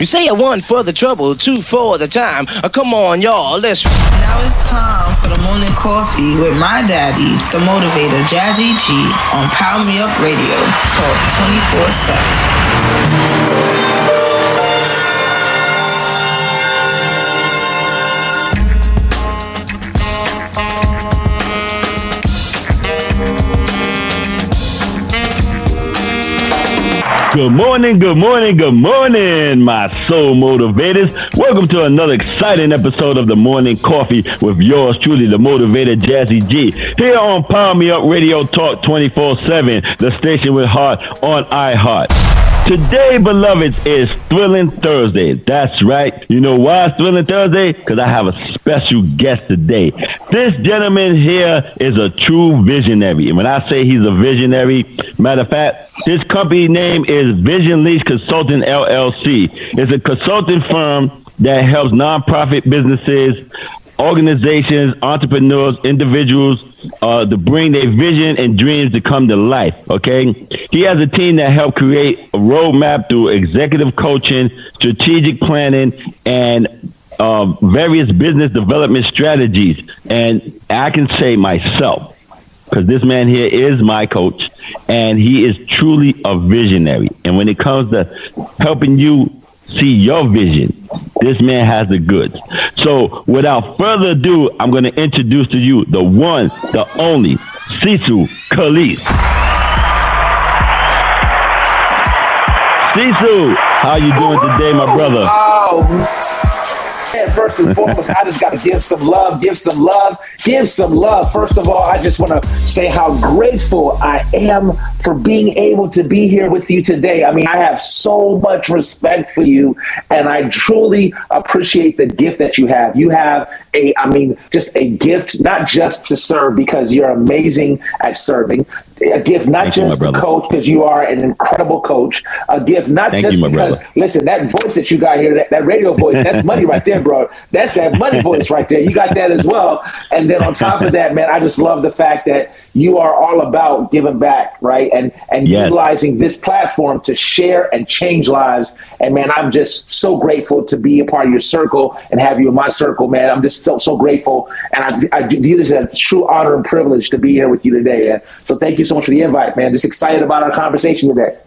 You say a one for the trouble, two for the time. Uh, come on, y'all, let's. Now it's time for the morning coffee with my daddy, the motivator, Jazzy G, on Power Me Up Radio. Talk 24 Good morning, good morning, good morning, my soul motivators. Welcome to another exciting episode of the Morning Coffee with yours truly, the motivator Jazzy G. Here on Power Me Up Radio Talk 24 7, the station with heart on iHeart. Today, beloveds, is Thrilling Thursday. That's right. You know why it's Thrilling Thursday? Because I have a special guest today. This gentleman here is a true visionary. And when I say he's a visionary, matter of fact, his company name is Vision Links Consulting LLC. It's a consulting firm that helps nonprofit businesses organizations, entrepreneurs, individuals uh, to bring their vision and dreams to come to life. Okay, he has a team that help create a roadmap through executive coaching, strategic planning, and uh, various business development strategies. And I can say myself. Because this man here is my coach, and he is truly a visionary. And when it comes to helping you see your vision. This man has the goods. So without further ado, I'm going to introduce to you the one, the only, Cecil Calliste. Cecil, how you doing today, my brother? First and foremost, I just got to give some love, give some love, give some love. First of all, I just want to say how grateful I am for being able to be here with you today. I mean, I have so much respect for you, and I truly appreciate the gift that you have. You have a, I mean, just a gift, not just to serve because you're amazing at serving, a gift not Thank just you, coach because you are an incredible coach. A gift not Thank just you, because brother. listen that voice that you got here, that, that radio voice, that's money right there, bro. That's that money voice right there. You got that as well. And then on top of that, man, I just love the fact that you are all about giving back, right? And and yes. utilizing this platform to share and change lives. And man, I'm just so grateful to be a part of your circle and have you in my circle, man. I'm just so so grateful, and I, I view this as a true honor and privilege to be here with you today. Man. So thank you so much for the invite, man. Just excited about our conversation today.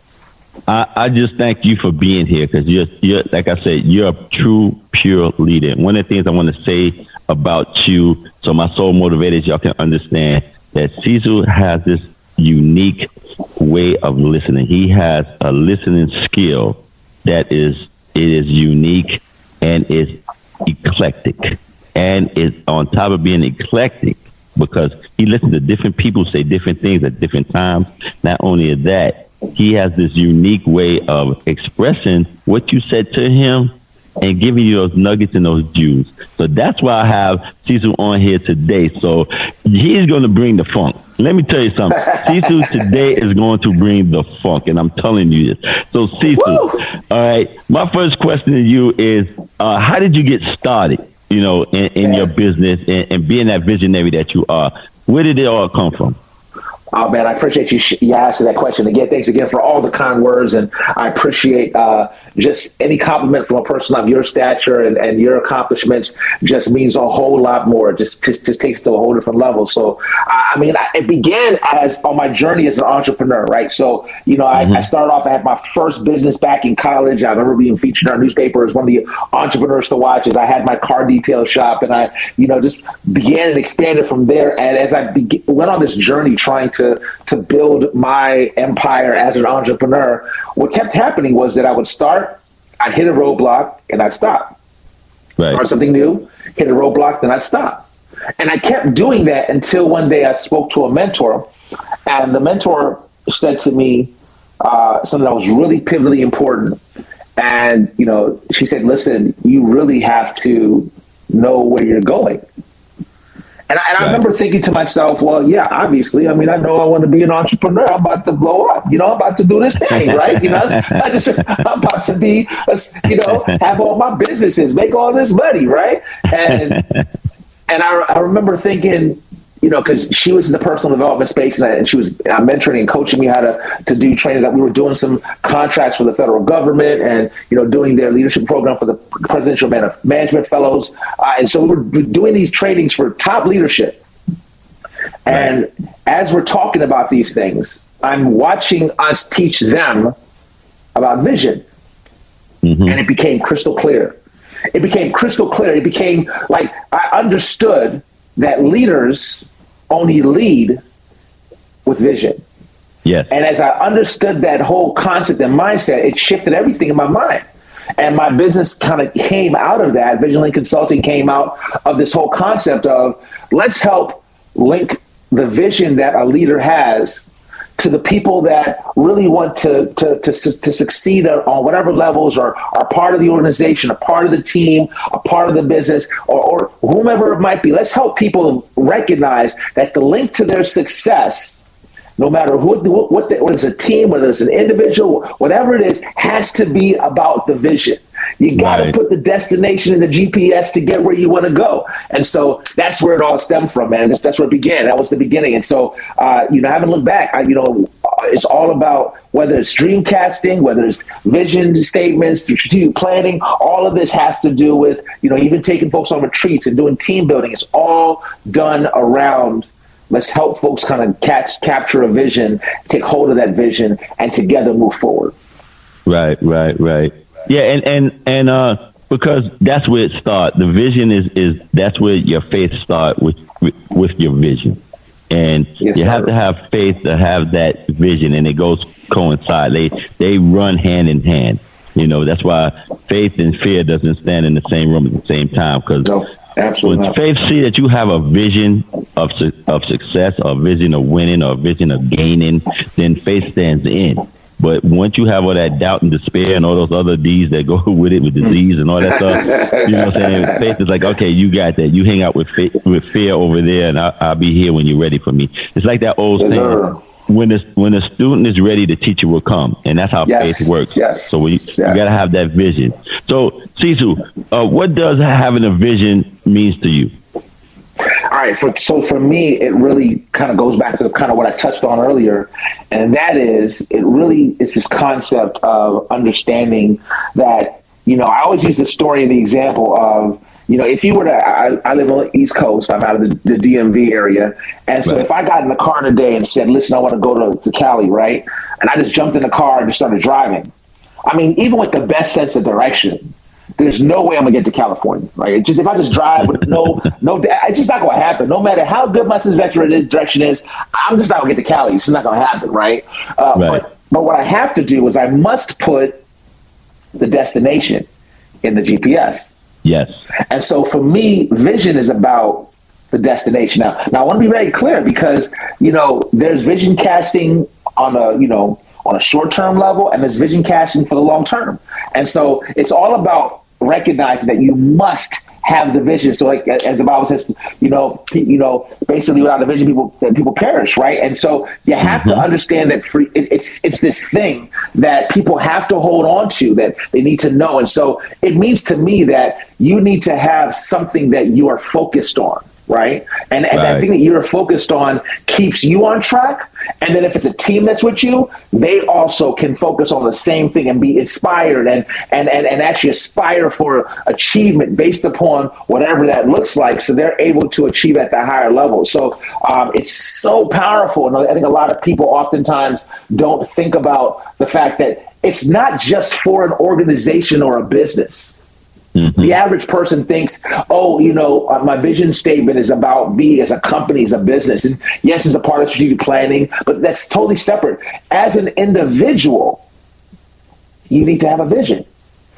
I, I just thank you for being here because you're, you're, like I said, you're a true, pure leader. One of the things I want to say about you, so my soul motivators, y'all can understand that Cecil has this unique way of listening. He has a listening skill that is it is unique and is eclectic, and is on top of being eclectic because he listens to different people say different things at different times. Not only that, he has this unique way of expressing what you said to him and giving you those nuggets and those juice. So that's why I have Cecil on here today. So he's going to bring the funk. Let me tell you something. Cecil today is going to bring the funk, and I'm telling you this. So Cecil, Woo! all right. My first question to you is, uh, how did you get started? You know, in, in your business and, and, being that visionary that you are. Where did it all come from? Oh man, I appreciate you, sh- you asking that question again. Thanks again for all the kind words, and I appreciate uh, just any compliment from a person of your stature and, and your accomplishments. Just means a whole lot more. It just just, just takes to a whole different level. So, I mean, I, it began as on my journey as an entrepreneur, right? So, you know, I, mm-hmm. I, started off. I had my first business back in college. I remember being featured in our newspaper as one of the entrepreneurs to watch. As I had my car detail shop, and I, you know, just began and expanded from there. And as I be- went on this journey trying to to to build my empire as an entrepreneur, what kept happening was that I would start, I'd hit a roadblock, and I'd stop. Right. Start something new, hit a roadblock, then I'd stop. And I kept doing that until one day I spoke to a mentor, and the mentor said to me uh, something that was really pivotally important. And you know, she said, "Listen, you really have to know where you're going." And I, and I remember thinking to myself, well, yeah, obviously. I mean, I know I want to be an entrepreneur. I'm about to blow up. You know, I'm about to do this thing, right? You know, I just, I'm about to be, a, you know, have all my businesses, make all this money, right? And and I, I remember thinking, you know, because she was in the personal development space and, I, and she was uh, mentoring and coaching me how to, to do training that we were doing some contracts for the federal government and, you know, doing their leadership program for the presidential management fellows. Uh, and so we were doing these trainings for top leadership. And as we're talking about these things, I'm watching us teach them about vision. Mm-hmm. And it became crystal clear. It became crystal clear. It became like I understood that leaders only lead with vision. Yes. And as I understood that whole concept and mindset, it shifted everything in my mind. And my business kind of came out of that. Vision Links Consulting came out of this whole concept of let's help link the vision that a leader has to the people that really want to, to, to, to, succeed on whatever levels or are part of the organization, a part of the team, a part of the business, or, or whomever it might be. Let's help people recognize that the link to their success no matter who, what, the, whether it's a team, whether it's an individual, whatever it is, has to be about the vision. You got to right. put the destination in the GPS to get where you want to go. And so that's where it all stemmed from, man. That's, that's where it began. That was the beginning. And so, uh, you know, I haven't looked back. I, you know, it's all about whether it's dream casting, whether it's vision statements, strategic planning. All of this has to do with, you know, even taking folks on retreats and doing team building. It's all done around let's help folks kind of catch capture a vision take hold of that vision and together move forward right right right yeah, and and and uh, because that's where it starts. The vision is is that's where your faith starts with, with, with your vision, and yes, you sir. have to have faith to have that vision, and it goes coincide. They they run hand in hand. You know that's why faith and fear doesn't stand in the same room at the same time because. No. Absolutely. When faith see that you have a vision of of success, or a vision of winning, or a vision of gaining, then faith stands in. But once you have all that doubt and despair and all those other D's that go with it, with disease and all that stuff, you know what I'm saying? Faith is like, okay, you got that. You hang out with faith, with fear over there, and I'll, I'll, be here when you're ready for me. It's like that old saying. When the when a student is ready, the teacher will come, and that's how yes, faith works. Yes. So we yes. you got to have that vision. So, Cecil, uh, what does having a vision means to you? All right. For, so for me, it really kind of goes back to kind of what I touched on earlier, and that is it really is this concept of understanding that you know I always use the story and the example of you know, if you were to, I, I, live on the East Coast, I'm out of the, the DMV area. And so right. if I got in the car today and said, listen, I want to go to, to Cali, right? And I just jumped in the car and just started driving. I mean, even with the best sense of direction, there's no way I'm gonna get to California. Right? just if I just drive with no no, it's just not gonna happen. No matter how good my sense of direction is, I'm just not gonna get to Cali. It's just not gonna happen, right? Uh, right. But but what I have to do is I must put the destination in the GPS. Yes. And so for me, vision is about the destination. Now, now I want to be very clear because you know there's vision casting on a you know on a short term level and there's vision casting for the long term. And so it's all about recognizing that you must have the vision. So, like as the Bible says, you know, you know, basically without the vision, people people perish, right? And so you have mm-hmm. to understand that free, it, it's it's this thing that people have to hold on to that they need to know. And so it means to me that you need to have something that you are focused on right? And, and right. that thing that you're focused on keeps you on track. And then if it's a team that's with you, they also can focus on the same thing and be inspired and and and, and actually aspire for achievement based upon whatever that looks like. So they're able to achieve at the higher level. So um, it's so powerful. And I think a lot of people oftentimes don't think about the fact that it's not just for an organization or a business Mm-hmm. The average person thinks, oh, you know, uh, my vision statement is about me as a company, as a business. And yes, it's a part of strategic planning, but that's totally separate. As an individual, you need to have a vision.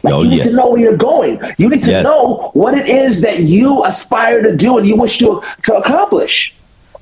Like oh, you need yeah. to know where you're going. You need to yes. know what it is that you aspire to do and you wish to, to accomplish.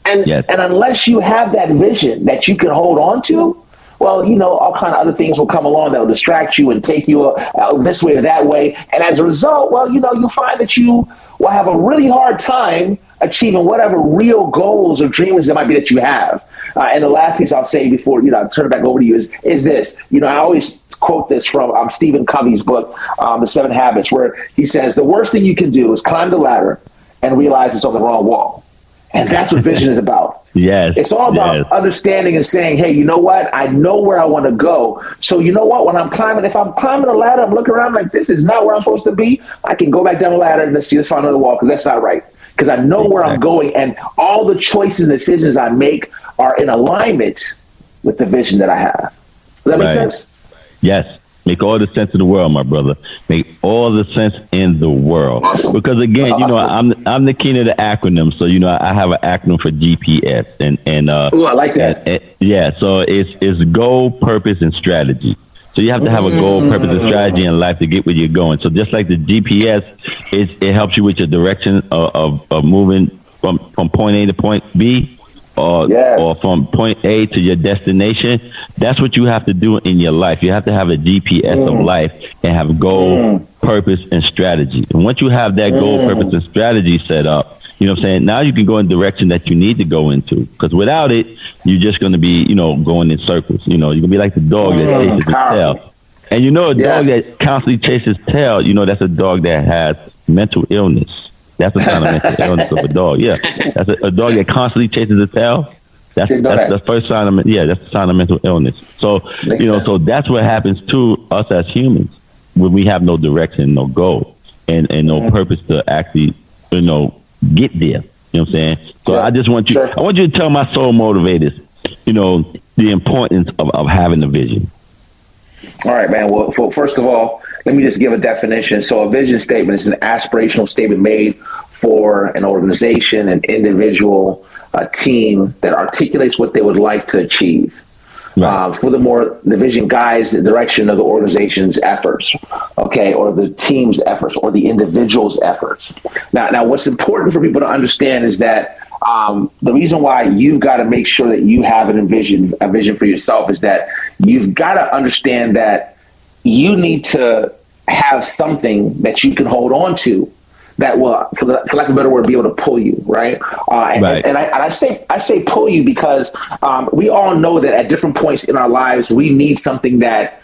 And, yes. and unless you have that vision that you can hold on to, well, you know, all kind of other things will come along that'll distract you and take you uh, this way or that way. And as a result, well, you know, you find that you will have a really hard time achieving whatever real goals or dreams it might be that you have. Uh, and the last piece I'll say before, you know, I turn it back over to you is, is this. You know, I always quote this from um, Stephen Covey's book, um, The Seven Habits, where he says, the worst thing you can do is climb the ladder and realize it's on the wrong wall. And that's what vision is about. Yes. It's all about yes. understanding and saying, hey, you know what? I know where I want to go. So, you know what? When I'm climbing, if I'm climbing a ladder, I'm looking around like this is not where I'm supposed to be. I can go back down the ladder and let's see, let's find another wall because that's not right. Because I know where I'm going. And all the choices and decisions I make are in alignment with the vision that I have. Does that make sense? Yes. Make all the sense in the world, my brother. Make all the sense in the world. Because again, you know, I'm I'm the king of the acronym. So you know, I have an acronym for GPS, and and uh, Ooh, I like that. and- and- yeah. So it's it's goal, purpose, and strategy. So you have to have a goal, purpose, and strategy in life to get where you're going. So just like the GPS, it it helps you with your direction of of, of moving from from point A to point B. Or, Yes. or from point A to your destination. That's what you have to do in your life. You have to have a GPS of mm. life and have goal, mm. purpose, and strategy. And once you have that goal, mm. purpose, and strategy set up, you know what I'm saying? Now you can go in the direction that you need to go into. Because without it, you're just going to be, you know, going in circles. You know, you're going to be like the dog that Mm, chases its tail. And you know, a dog that constantly chases tail, you know, that's a dog that has mental illness. That's a sign of mental illness of a dog. Yeah, that's a, a dog that constantly chases its tail. That's that's that. the first sign of yeah, that's the sign of mental illness. So Makes you know, sense. so that's what happens to us as humans when we have no direction, no goal, and and no Mm-hmm. purpose to actually you know get there. You know what I'm saying? So Sure. I just want you, Sure. I want you to tell my soul motivators, you know, the importance of, of having a vision. All right, man. Well, for, first of all, let me just give a definition. So, a vision statement is an aspirational statement made for an organization, an individual, a team that articulates what they would like to achieve. Right. Uh, furthermore, the vision guides the direction of the organization's efforts, okay, or the team's efforts, or the individual's efforts. Now, now, what's important for people to understand is that um, the reason why you've got to make sure that you have an envision, a vision for yourself, is that you've got to understand that you need to have something that you can hold on to that will, for, the, for lack of a better word, be able to pull you, right? Uh, and, Right. and I, and I say I say pull you because um, we all know that at different points in our lives we need something that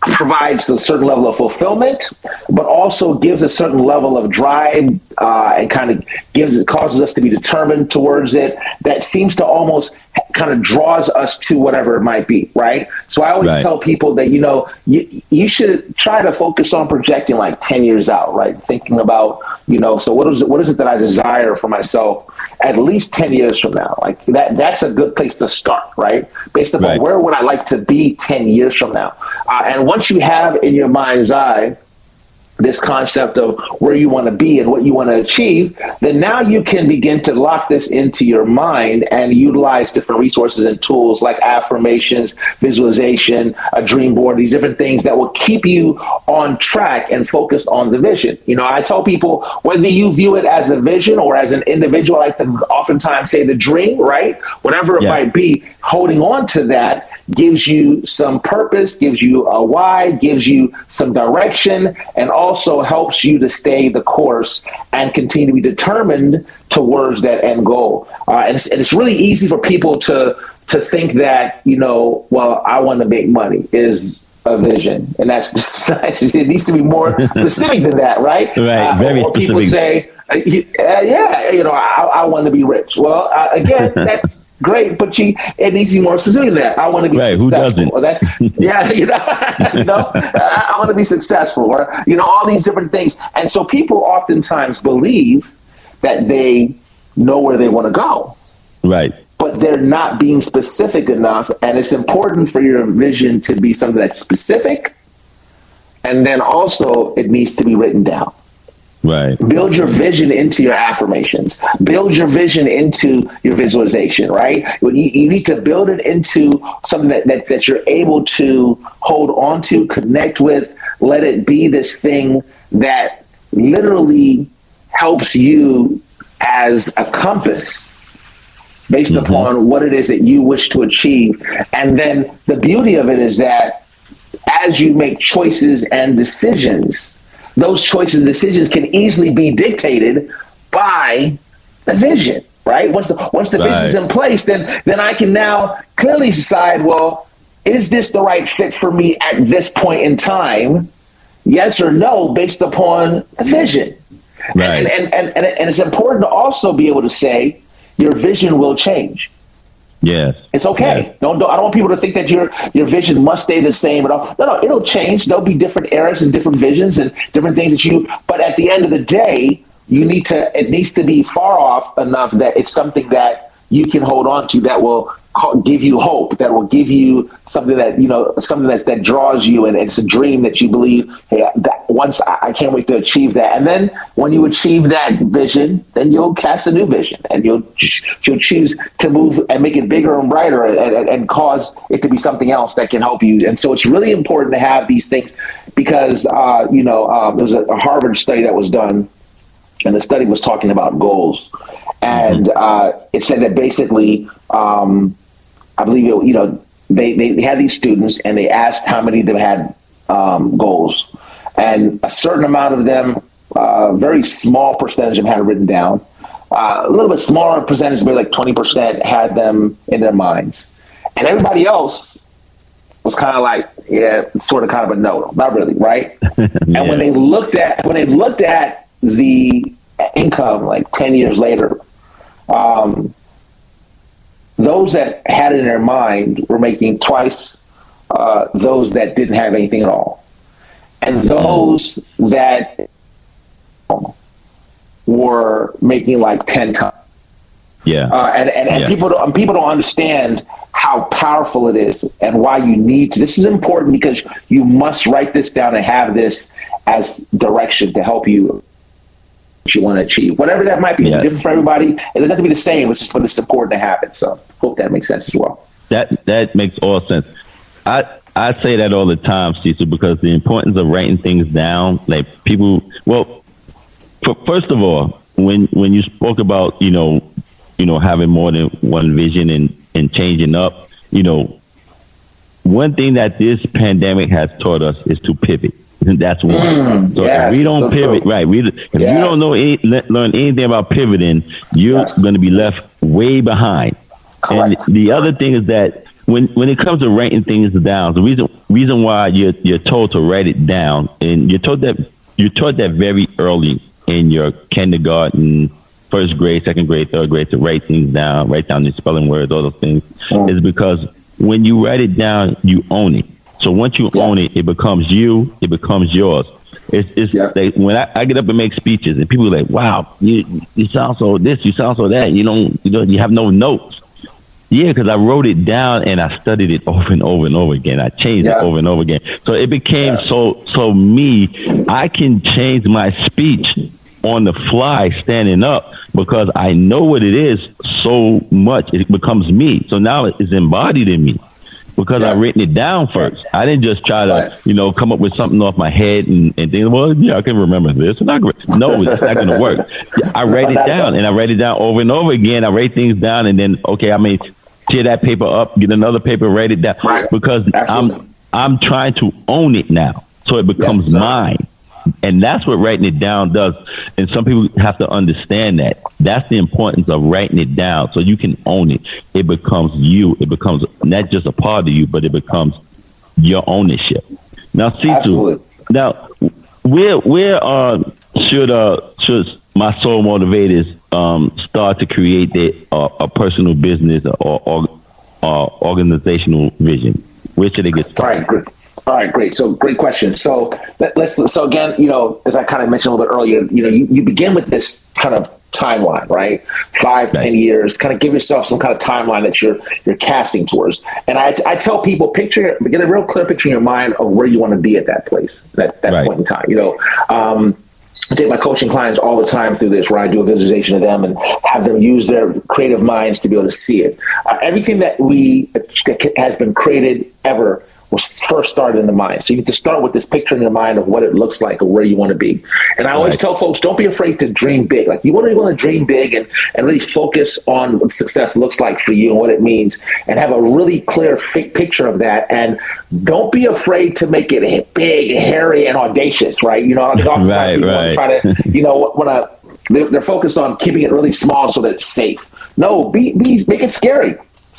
provides a certain level of fulfillment, but also gives a certain level of drive uh, and kind of gives it causes us to be determined towards it. That seems to almost kind of draws us to whatever it might be, right? So I always Right. tell people that you know you, you should try to focus on projecting like ten years out, right? Thinking about you know, so what is it, what is it that I desire for myself at least ten years from now? Like that that's a good place to start, right? Based upon Right. where would I like to be ten years from now? Uh, and once you have in your mind's eye this concept of where you want to be and what you want to achieve, then now you can begin to lock this into your mind and utilize different resources and tools like affirmations, visualization, a dream board, these different things that will keep you on track and focused on the vision. You know, I tell people whether you view it as a vision or as an individual, I like to oftentimes say the dream, right? Whatever it Yeah. might be, holding on to that gives you some purpose, gives you a why, gives you some direction, and also helps you to stay the course and continue to be determined towards that end goal. Uh, and, it's, and it's really easy for people to to think that you know, well, I want to make money is a vision, and that's it needs to be more specific than that, right? Right, Uh, very or people specific. say, uh, uh, yeah, you know, I, I want to be rich. Well, uh, again, that's great, but you, it needs to be more specific than that. I want to be Right, who successful. doesn't? Or that's, yeah, you know, you know, I, I want to be successful, or you know, all these different things. And so people oftentimes believe that they know where they want to go Right. but they're not being specific enough. And it's important for your vision to be something that's specific. And then also, it needs to be written down. Right. Build your vision into your affirmations. Build your vision into your visualization, right? You, you need to build it into something that, that, that you're able to hold on to, connect with, let it be this thing that literally helps you as a compass based mm-hmm. upon what it is that you wish to achieve. And then the beauty of it is that as you make choices and decisions, those choices and decisions can easily be dictated by the vision, right? Once the once the Right. vision's in place, then then I can now clearly decide, well, is this the right fit for me at this point in time? Yes or no, based upon the vision. Right. And, and, and, and, and it's important to also be able to say, your vision will change. Yes. It's okay. Yes. Don't, don't I don't want people to think that your your vision must stay the same at all. No, no, it'll change. There'll be different eras and different visions and different things that you but at the end of the day, you need to it needs to be far off enough that it's something that you can hold on to that will give you hope that will give you something that you know something that, that draws you and it's a dream that you believe hey once I, I can't wait to achieve that. And then when you achieve that vision then you'll cast a new vision and you'll you'll choose to move and make it bigger and brighter and, and, and cause it to be something else that can help you. And so it's really important to have these things because uh, you know um, there was a, a Harvard study that was done and the study was talking about goals. And uh, it said that basically um, I believe it, you know they, they had these students and they asked how many of them had um, goals, and a certain amount of them, a uh, very small percentage of them had it written down. Uh, a little bit smaller percentage, maybe like twenty percent, had them in their minds, and everybody else was kind of like, yeah, sort of kind of a no, not really, right? yeah. And when they looked at when they looked at the income, like ten years later, um, those that had it in their mind were making twice uh, those that didn't have anything at all. And those that were making like 10 times. Yeah. Uh, and and, and yeah. people, don't, people don't understand how powerful it is and why you need to. This is important because you must write this down and have this as direction to help you what you want to achieve. Whatever that might be, yeah. different for everybody. It doesn't have to be the same. It's just but it's important to happen. So hope that makes sense as well. That that makes all sense. I I say that all the time, Cecil, because the importance of writing things down. Like people, well, for, first of all, when when you spoke about you know you know having more than one vision and and changing up, you know, one thing that this pandemic has taught us is to pivot. That's one. Mm, so yes, if we don't so pivot, true. right? We if yes. you don't know any, learn anything about pivoting, you're yes. going to be left way behind. Correct. And the other thing is that when when it comes to writing things down, the reason reason why you're you're told to write it down, and you're told that you're taught that very early in your kindergarten, first grade, second grade, third grade to write things down, write down the spelling words, all those things, mm. is because when you write it down, you own it. So once you yeah. own it, it becomes you. It becomes yours. It's, it's yeah. like when I, I, get up and make speeches, and people are like, "Wow, you you sound so this, you sound so that." You don't, you don't, you have no notes. Yeah, because I wrote it down and I studied it over and over and over again. I changed yeah. it over and over again. So it became so so me. I can change my speech on the fly, standing up, because I know what it is so much. It becomes me. So now it's embodied in me because yeah. I written it down first. I didn't just try to, right. you know, come up with something off my head and, and think, well, yeah, I can remember this. And I, no, it's not going to work. I write it down and I write it down over and over again. I write things down and then, okay, I may tear that paper up, get another paper, write it down right. because Absolutely. I'm, I'm trying to own it now. So it becomes yes, mine. And that's what writing it down does. And some people have to understand that. That's the importance of writing it down so you can own it. It becomes you. It becomes not just a part of you, but it becomes your ownership. Now, Cecil, now where where uh, should uh should my soul motivators um, start to create their, uh, a personal business or, or uh, organizational vision? Where should they get started? Right, all right, great. So great question. So let, us so again, you know, as I kind of mentioned a little bit earlier, you know, you, you begin with this kind of timeline, right? Five, ten years. Kind of give yourself some kind of timeline that you're you're casting towards. And I, I tell people, picture, get a real clear picture in your mind of where you want to be at that place, that that right. point in time. You know. Um, I take my coaching clients all the time through this, where I do a visualization of them and have them use their creative minds to be able to see it. Uh, everything that we that has been created ever was first started in the mind. So you have to start with this picture in your mind of what it looks like or where you want to be. And I always right. tell folks, don't be afraid to dream big. Like you want to want to dream big and, and really focus on what success looks like for you and what it means and have a really clear picture of that. And don't be afraid to make it big, hairy, and audacious, right? You know, I'm talking right, right. try to, you know, when I, they're, they're focused on keeping it really small so that it's safe. No, be, be make it scary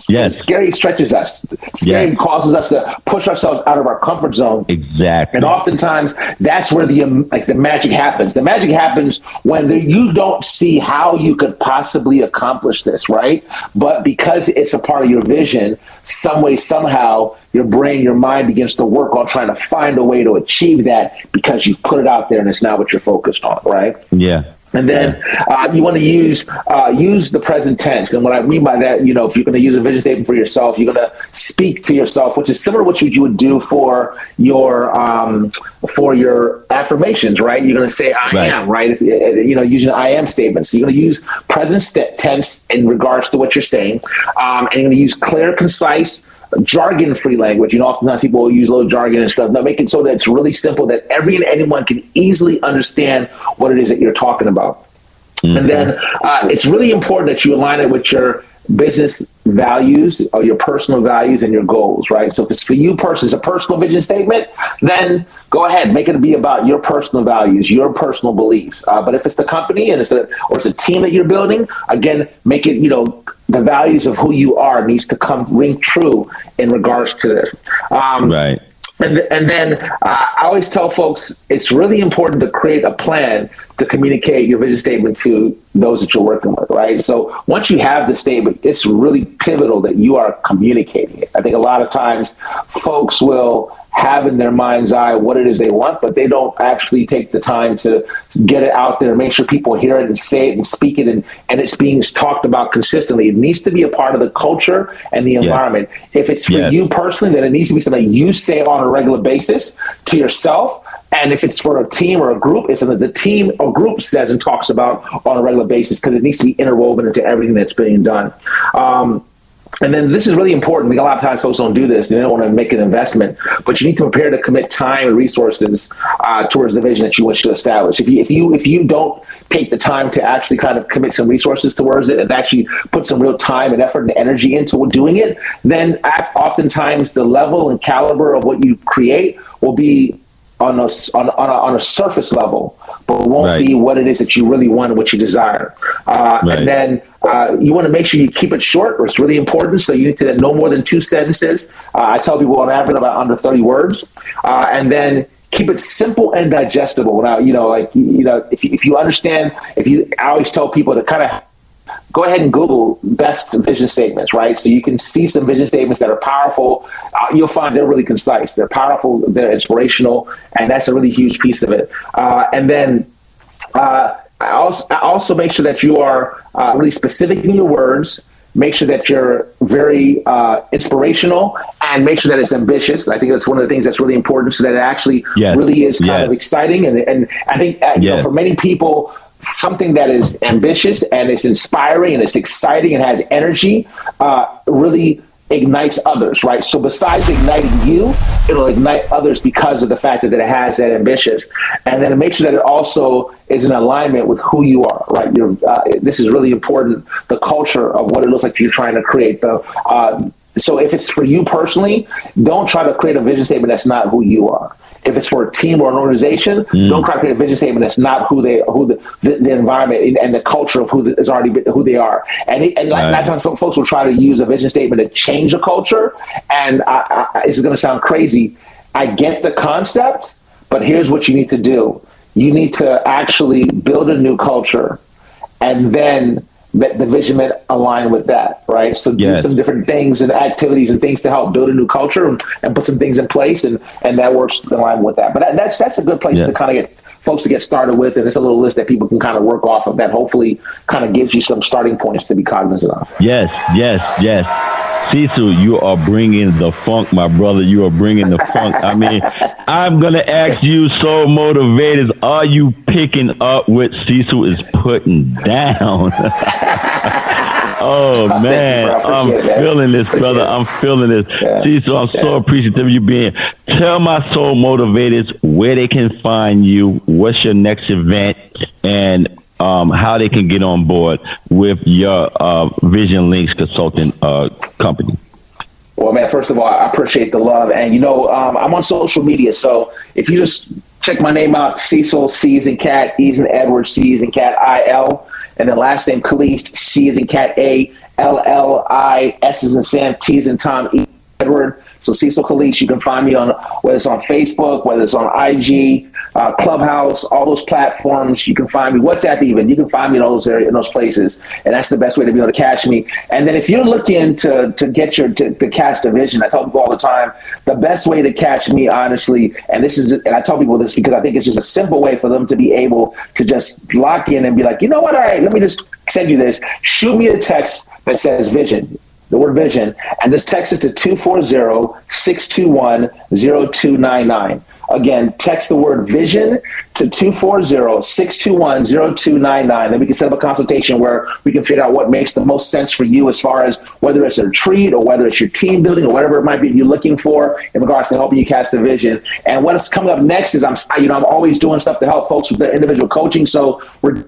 Yes. Scary stretches us. Scary Yeah. causes us to push ourselves out of our comfort zone. Exactly. And oftentimes, that's where the um, like the magic happens. The magic happens when the, you don't see how you could possibly accomplish this, right? But because it's a part of your vision, some way, somehow, your brain, your mind begins to work on trying to find a way to achieve that because you've put it out there and it's not what you're focused on, right? yeah. And then uh, you want to use uh, use the present tense. And what I mean by that, you know, if you're going to use a vision statement for yourself, you're going to speak to yourself, which is similar to what you, would do for your um, for your affirmations, right? You're going to say "I Right. am," right? If, uh, you know, using I am statements. So you're going to use present st- tense in regards to what you're saying, um, and you're going to use clear, concise jargon free language. You know, oftentimes people will use little jargon and stuff. Now make it so that it's really simple that every and anyone can easily understand what it is that you're talking about. And then uh, it's really important that you align it with your business values or your personal values and your goals, right? So if it's for you personally, it's a personal vision statement, then go ahead, make it be about your personal values, your personal beliefs. Uh, but if it's the company and it's a or it's a team that you're building, again, make it you know the values of who you are needs to come ring true in regards to this. Um, Right. and, and then uh, I always tell folks it's really important to create a plan to communicate your vision statement to those that you're working with, right? So once you have the statement, it's really pivotal that you are communicating it. I think a lot of times folks will have in their mind's eye what it is they want, but they don't actually take the time to get it out there make sure people hear it and say it and speak it and, and it's being talked about consistently. It needs to be a part of the culture and the environment. If it's for Yeah. you personally, then it needs to be something you say on a regular basis to yourself. And if it's for a team or a group, it's something the team or group says and talks about on a regular basis because it needs to be interwoven into everything that's being done. Um, and then this is really important. A lot of times folks don't do this. They don't want to make an investment, but you need to prepare to commit time and resources uh, towards the vision that you wish to establish. If you if you if you don't take the time to actually kind of commit some resources towards it and actually put some real time and effort and energy into doing it, then oftentimes the level and caliber of what you create will be on a, on, on, a, on a surface level, but won't Right. be what it is that you really want and what you desire. Uh, Right. And then uh, you want to make sure you keep it short, or it's really important. So you need to no more than two sentences. Uh, I tell people on average about under 30 words. Uh, and then keep it simple and digestible. Now, you know, like, you know, if you, if you understand, if you, I always tell people to kind of go ahead and Google best vision statements, right? So you can see some vision statements that are powerful. Uh, you'll find they're really concise, they're powerful, they're inspirational, and that's a really huge piece of it. Uh, and then uh, I also I also make sure that you are uh, really specific in your words. Make sure that you're very uh, inspirational, and make sure that it's ambitious. I think that's one of the things that's really important, so that it actually Yes. really is kind Yes. of exciting. And and I think uh, you know, for many people, something that is ambitious and it's inspiring and it's exciting and has energy uh, really ignites others, right? So besides igniting you, it'll ignite others because of the fact that it has that ambitious, and then it makes sure that it also is in alignment with who you are, right? Uh, this is really important. The culture of what it looks like you're trying to create. The uh, so if it's for you personally, don't try to create a vision statement that's not who you are. If it's for a team or an organization, mm. don't try to create a vision statement that's not who they, who the, the, the environment and the culture of who the, is already who they are. And and like, Right. a times folks will try to use a vision statement to change a culture. And I, I, this is going to sound crazy. I get the concept, but here's what you need to do: you need to actually build a new culture, and then let the vision align with that, right? So do some different things and activities and things to help build a new culture and, and put some things in place, and and that works in line with that. But that, that's that's a good place Yeah. to kind of get folks to get started with, and it's a little list that people can kind of work off of that. Hopefully, kind of gives you some starting points to be cognizant of. Yes, yes, yes. Cecil, you are bringing the funk, my brother. You are bringing the funk. I mean, I'm gonna ask you, so motivators, are you picking up what Cecil is putting down? oh man. I'm appreciate it, man. feeling this, brother. I'm feeling this. Yeah. Cecil, I'm so appreciative of you being. Tell my soul motivators where they can find you. What's your next event? And um, how they can get on board with your uh, Vision Links Consulting uh, company. Well, man, first of all, I appreciate the love. And, you know, um, I'm on social media. So if you just check my name out, Cecil, in cat, E is in Edward, C is in cat, I L. And then last name, Calliste, C is in cat, A, L L I S is in Sam, T is in Tom, E Edward. So Cecil Calliste, you can find me on whether it's on Facebook, whether it's on IG, uh, Clubhouse, all those platforms. You can find me. WhatsApp, even you can find me in those in those places, and that's the best way to be able to catch me. And then if you're looking to to get your to, to catch the vision, I tell people all the time, the best way to catch me, honestly, and this is, and I tell people this because I think it's just a simple way for them to be able to just lock in and be like, you know what, all right, let me just send you this. Shoot me a text that says vision the word vision, and just text it to 240-621-0299. Again, text the word vision to 240-621-0299. Then we can set up a consultation where we can figure out what makes the most sense for you as far as whether it's a retreat or whether it's your team building or whatever it might be you're looking for in regards to helping you cast the vision. And what's coming up next is I'm, you know, I'm always doing stuff to help folks with their individual coaching. So we're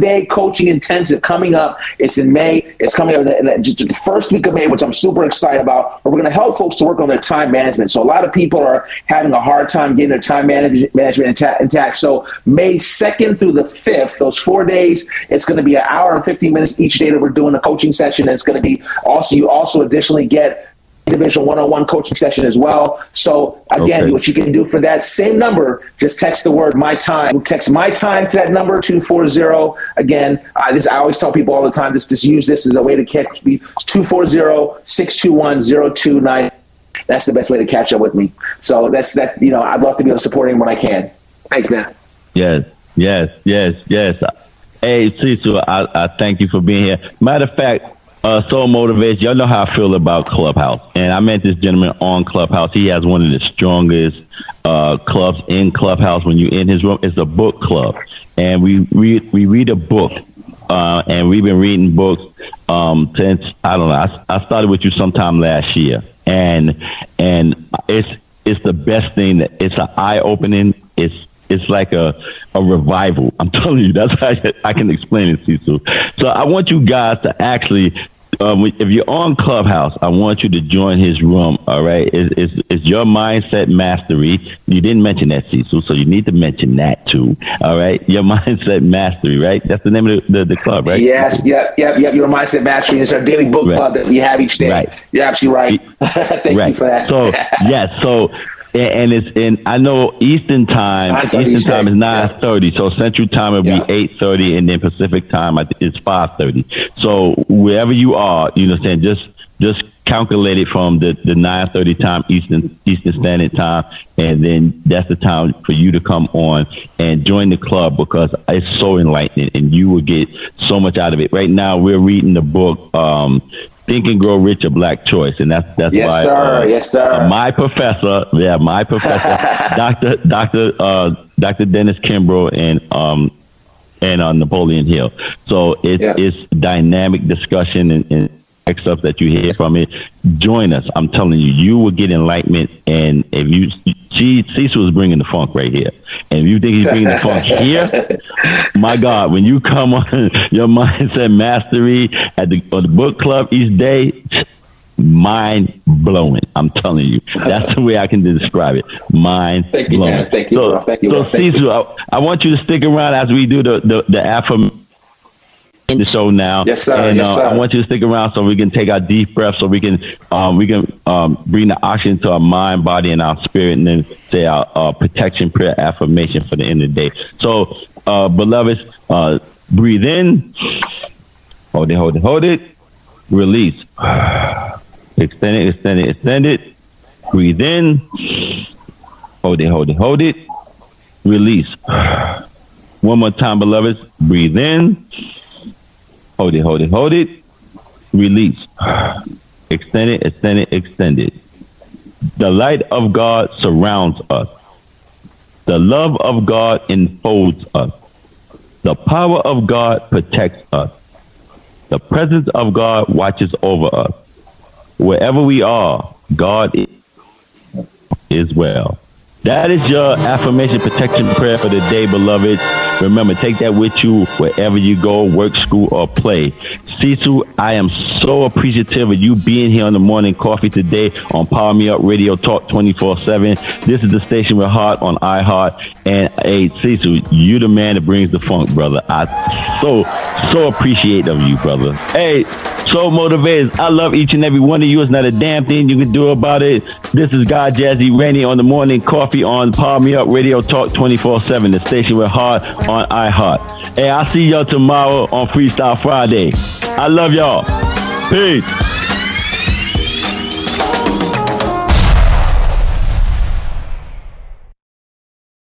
day coaching intensive coming up. It's in May. It's coming up in the first week of May, which I'm super excited about. Where we're going to help folks to work on their time management. So a lot of people are having a hard time getting their time management intact. So May 2nd through the 5th, those four days, it's going to be an hour and 15 minutes each day that we're doing the coaching session. And it's going to be also you also additionally get individual one-on-one coaching session as well. So again, okay. what you can do for that same number, just text the word my time. Text my time to that number 240. Again, uh, this I always tell people all the time, just, just use this as a way to catch me 240-621-029. That's the best way to catch up with me. So that's that, you know, I'd love to be able to support him when I can. Thanks, man. Yes, yes, yes, yes. Hey, Cecil, I, I thank you for being here. Matter of fact, uh, so motivated. Y'all know how I feel about Clubhouse, and I met this gentleman on Clubhouse. He has one of the strongest uh, clubs in Clubhouse. When you're in his room, it's a book club, and we read we read a book, uh, and we've been reading books um, since I don't know. I, I started with you sometime last year, and and it's it's the best thing. That it's an eye opening. It's it's like a, a revival. I'm telling you, that's how I, I can explain it, Cecil. So I want you guys to actually um, if you're on Clubhouse, I want you to join his room. All right, it's, it's, it's, your mindset mastery. You didn't mention that, Cecil, so you need to mention that too. All right, your mindset mastery, right? That's the name of the, the, the club, right? Yes, yep, yep, yep. Your mindset mastery is our daily book right. club that we have each day. Right. You're absolutely right. Thank right. you for that. So yes, so and it's in I know Eastern time. Eastern time is nine thirty, so Central time will yeah. be eight thirty, and then Pacific time is five thirty. So wherever you are, you know, saying just just calculate it from the the nine thirty time Eastern Eastern Standard Time, and then that's the time for you to come on and join the club because it's so enlightening, and you will get so much out of it. Right now, we're reading the book. Um, Think and Grow Rich, a black choice, and that's that's yes, why. Sir. Uh, yes, sir. Uh, my professor, yeah, my professor, Doctor Doctor uh, Doctor Dennis Kimbro, and um and uh, Napoleon Hill. So it's yeah. it's dynamic discussion and, and stuff that you hear from it. Join us. I'm telling you, you will get enlightenment. And if you, see, Cecil is bringing the funk right here. And if you think he's bringing the funk here, my God, when you come on your mindset mastery at the, the book club each day, mind blowing. I'm telling you, that's the way I can describe it. Mind Thank you, blowing. Thank you. So, Thank you. so Cecil, I, I, want you to stick around as we do the the, the affirmation the show now. Yes, sir. And yes, uh, sir. I want you to stick around so we can take our deep breath, so we can um, we can um, bring the oxygen to our mind, body, and our spirit, and then say our uh, protection prayer affirmation for the end of the day. So, uh, beloveds, uh, breathe in, hold it, hold it, hold it, release, extend it, extend it, extend it, breathe in, hold it, hold it, hold it, release. One more time, beloveds, breathe in Hold it, hold it, hold it. Release. Extend it, extend it, extend it. The light of God surrounds us. The love of God enfolds us. The power of God protects us. The presence of God watches over us. Wherever we are, God is well. That is your affirmation protection prayer for the day, beloved. Remember, take that with you wherever you go, work, school, or play. Cecil, I am so appreciative of you being here on the morning coffee today on Power Me Up Radio Talk 24 7. This is the station with Heart on iHeart. And hey, Cecil, you the man that brings the funk, brother. I so, so appreciate of you, brother. Hey, so motivated. I love each and every one of you. It's not a damn thing you can do about it. This is God Jazzy Rainey on the morning coffee on Power Me Up Radio Talk 24 7, the station with Heart on iHeart. Hey, I'll see y'all tomorrow on Freestyle Friday. I love y'all. Peace.